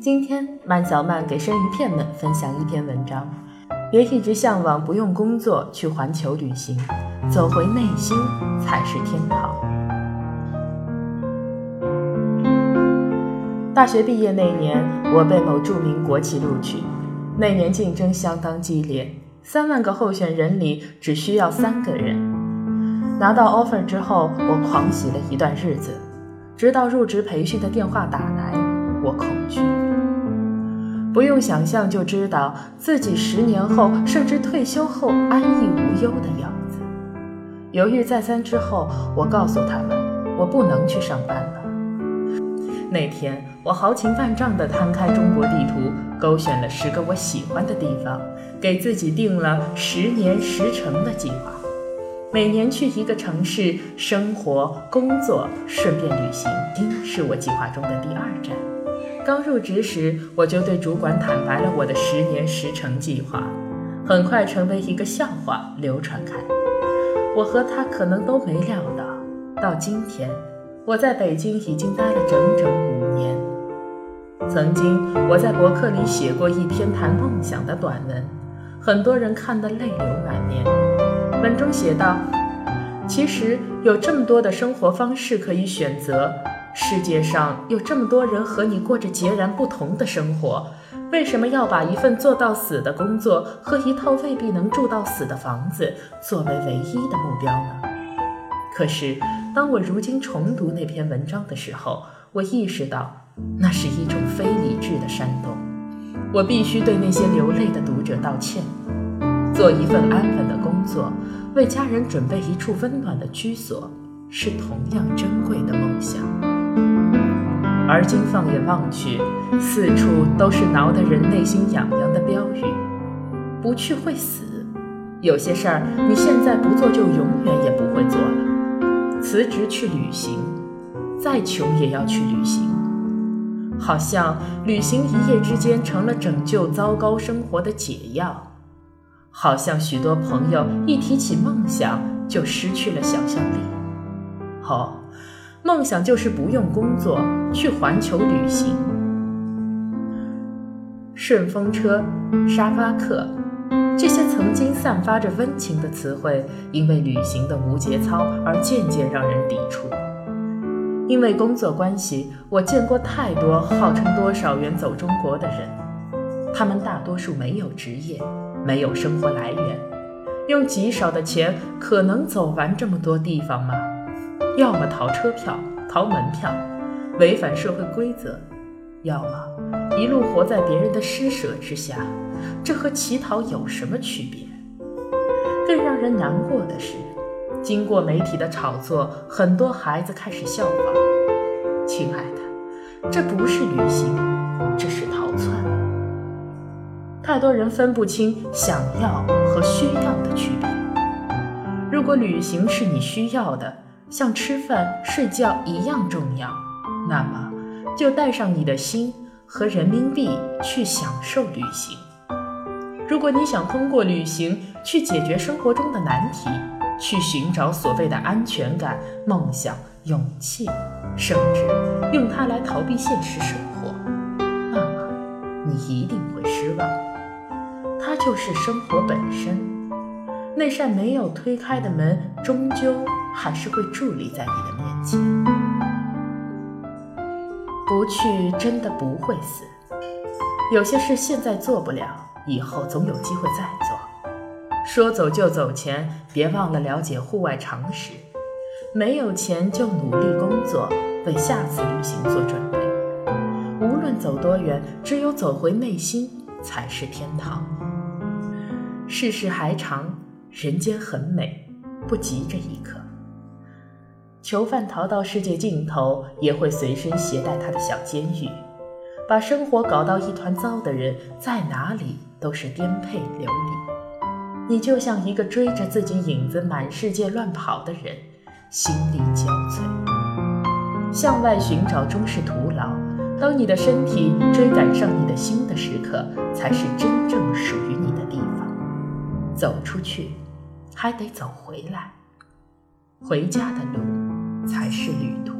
今天，曼小曼给生鱼片们分享一篇文章：别一直向往不用工作去环球旅行，走回内心才是天堂。大学毕业那年，我被某著名国企录取。那年竞争相当激烈，三万个候选人里只需要三个人。拿到 offer 之后，我狂喜了一段日子，直到入职培训的电话打来，我恐惧。不用想象就知道自己十年后甚至退休后安逸无忧的样子。犹豫再三之后，我告诉他们，我不能去上班了。那天，我豪情万丈地摊开中国地图，勾选了十个我喜欢的地方，给自己定了十年十城的计划。每年去一个城市生活、工作，顺便旅行，是我计划中的第二站。刚入职时，我就对主管坦白了我的十年十成计划，很快成为一个笑话流传开。我和他可能都没料到，到今天。我在北京已经待了整整五年。曾经我在博客里写过一篇谈梦想的短文，很多人看得泪流满面。文中写道：“其实有这么多的生活方式可以选择，世界上有这么多人和你过着截然不同的生活，为什么要把一份做到死的工作和一套未必能住到死的房子作为唯一的目标呢？”可是。当我如今重读那篇文章的时候，我意识到那是一种非理智的煽动。我必须对那些流泪的读者道歉。做一份安稳的工作，为家人准备一处温暖的居所，是同样珍贵的梦想。而今放眼望去，四处都是挠得人内心痒痒的标语：不去会死。有些事儿你现在不做，就永远也不会做了。辞职去旅行，再穷也要去旅行。好像旅行一夜之间成了拯救糟糕生活的解药。好像许多朋友一提起梦想就失去了想象力。好，梦想就是不用工作去环球旅行。顺风车、沙发客。这些曾经散发着温情的词汇，因为旅行的无节操而渐渐让人抵触。因为工作关系，我见过太多号称多少元走中国的人，他们大多数没有职业，没有生活来源，用极少的钱可能走完这么多地方吗？要么逃车票、逃门票，违反社会规则；要么一路活在别人的施舍之下。这和乞讨有什么区别？更让人难过的是，经过媒体的炒作，很多孩子开始效仿。亲爱的，这不是旅行，这是逃窜。太多人分不清想要和需要的区别。如果旅行是你需要的，像吃饭、睡觉一样重要，那么就带上你的心和人民币去享受旅行。如果你想通过旅行去解决生活中的难题，去寻找所谓的安全感、梦想、勇气，甚至用它来逃避现实生活，那么你一定会失望。它就是生活本身，那扇没有推开的门，终究还是会伫立在你的面前。不去真的不会死，有些事现在做不了。以后总有机会再做。说走就走前，别忘了了解户外常识。没有钱就努力工作，为下次旅行做准备。无论走多远，只有走回内心才是天堂。世事还长，人间很美，不急这一刻。囚犯逃到世界尽头，也会随身携带他的小监狱。把生活搞到一团糟的人，在哪里？都是颠沛流离，你就像一个追着自己影子满世界乱跑的人，心力交瘁。向外寻找终是徒劳，当你的身体追赶上你的心的时刻，才是真正属于你的地方。走出去，还得走回来。回家的路才是旅途。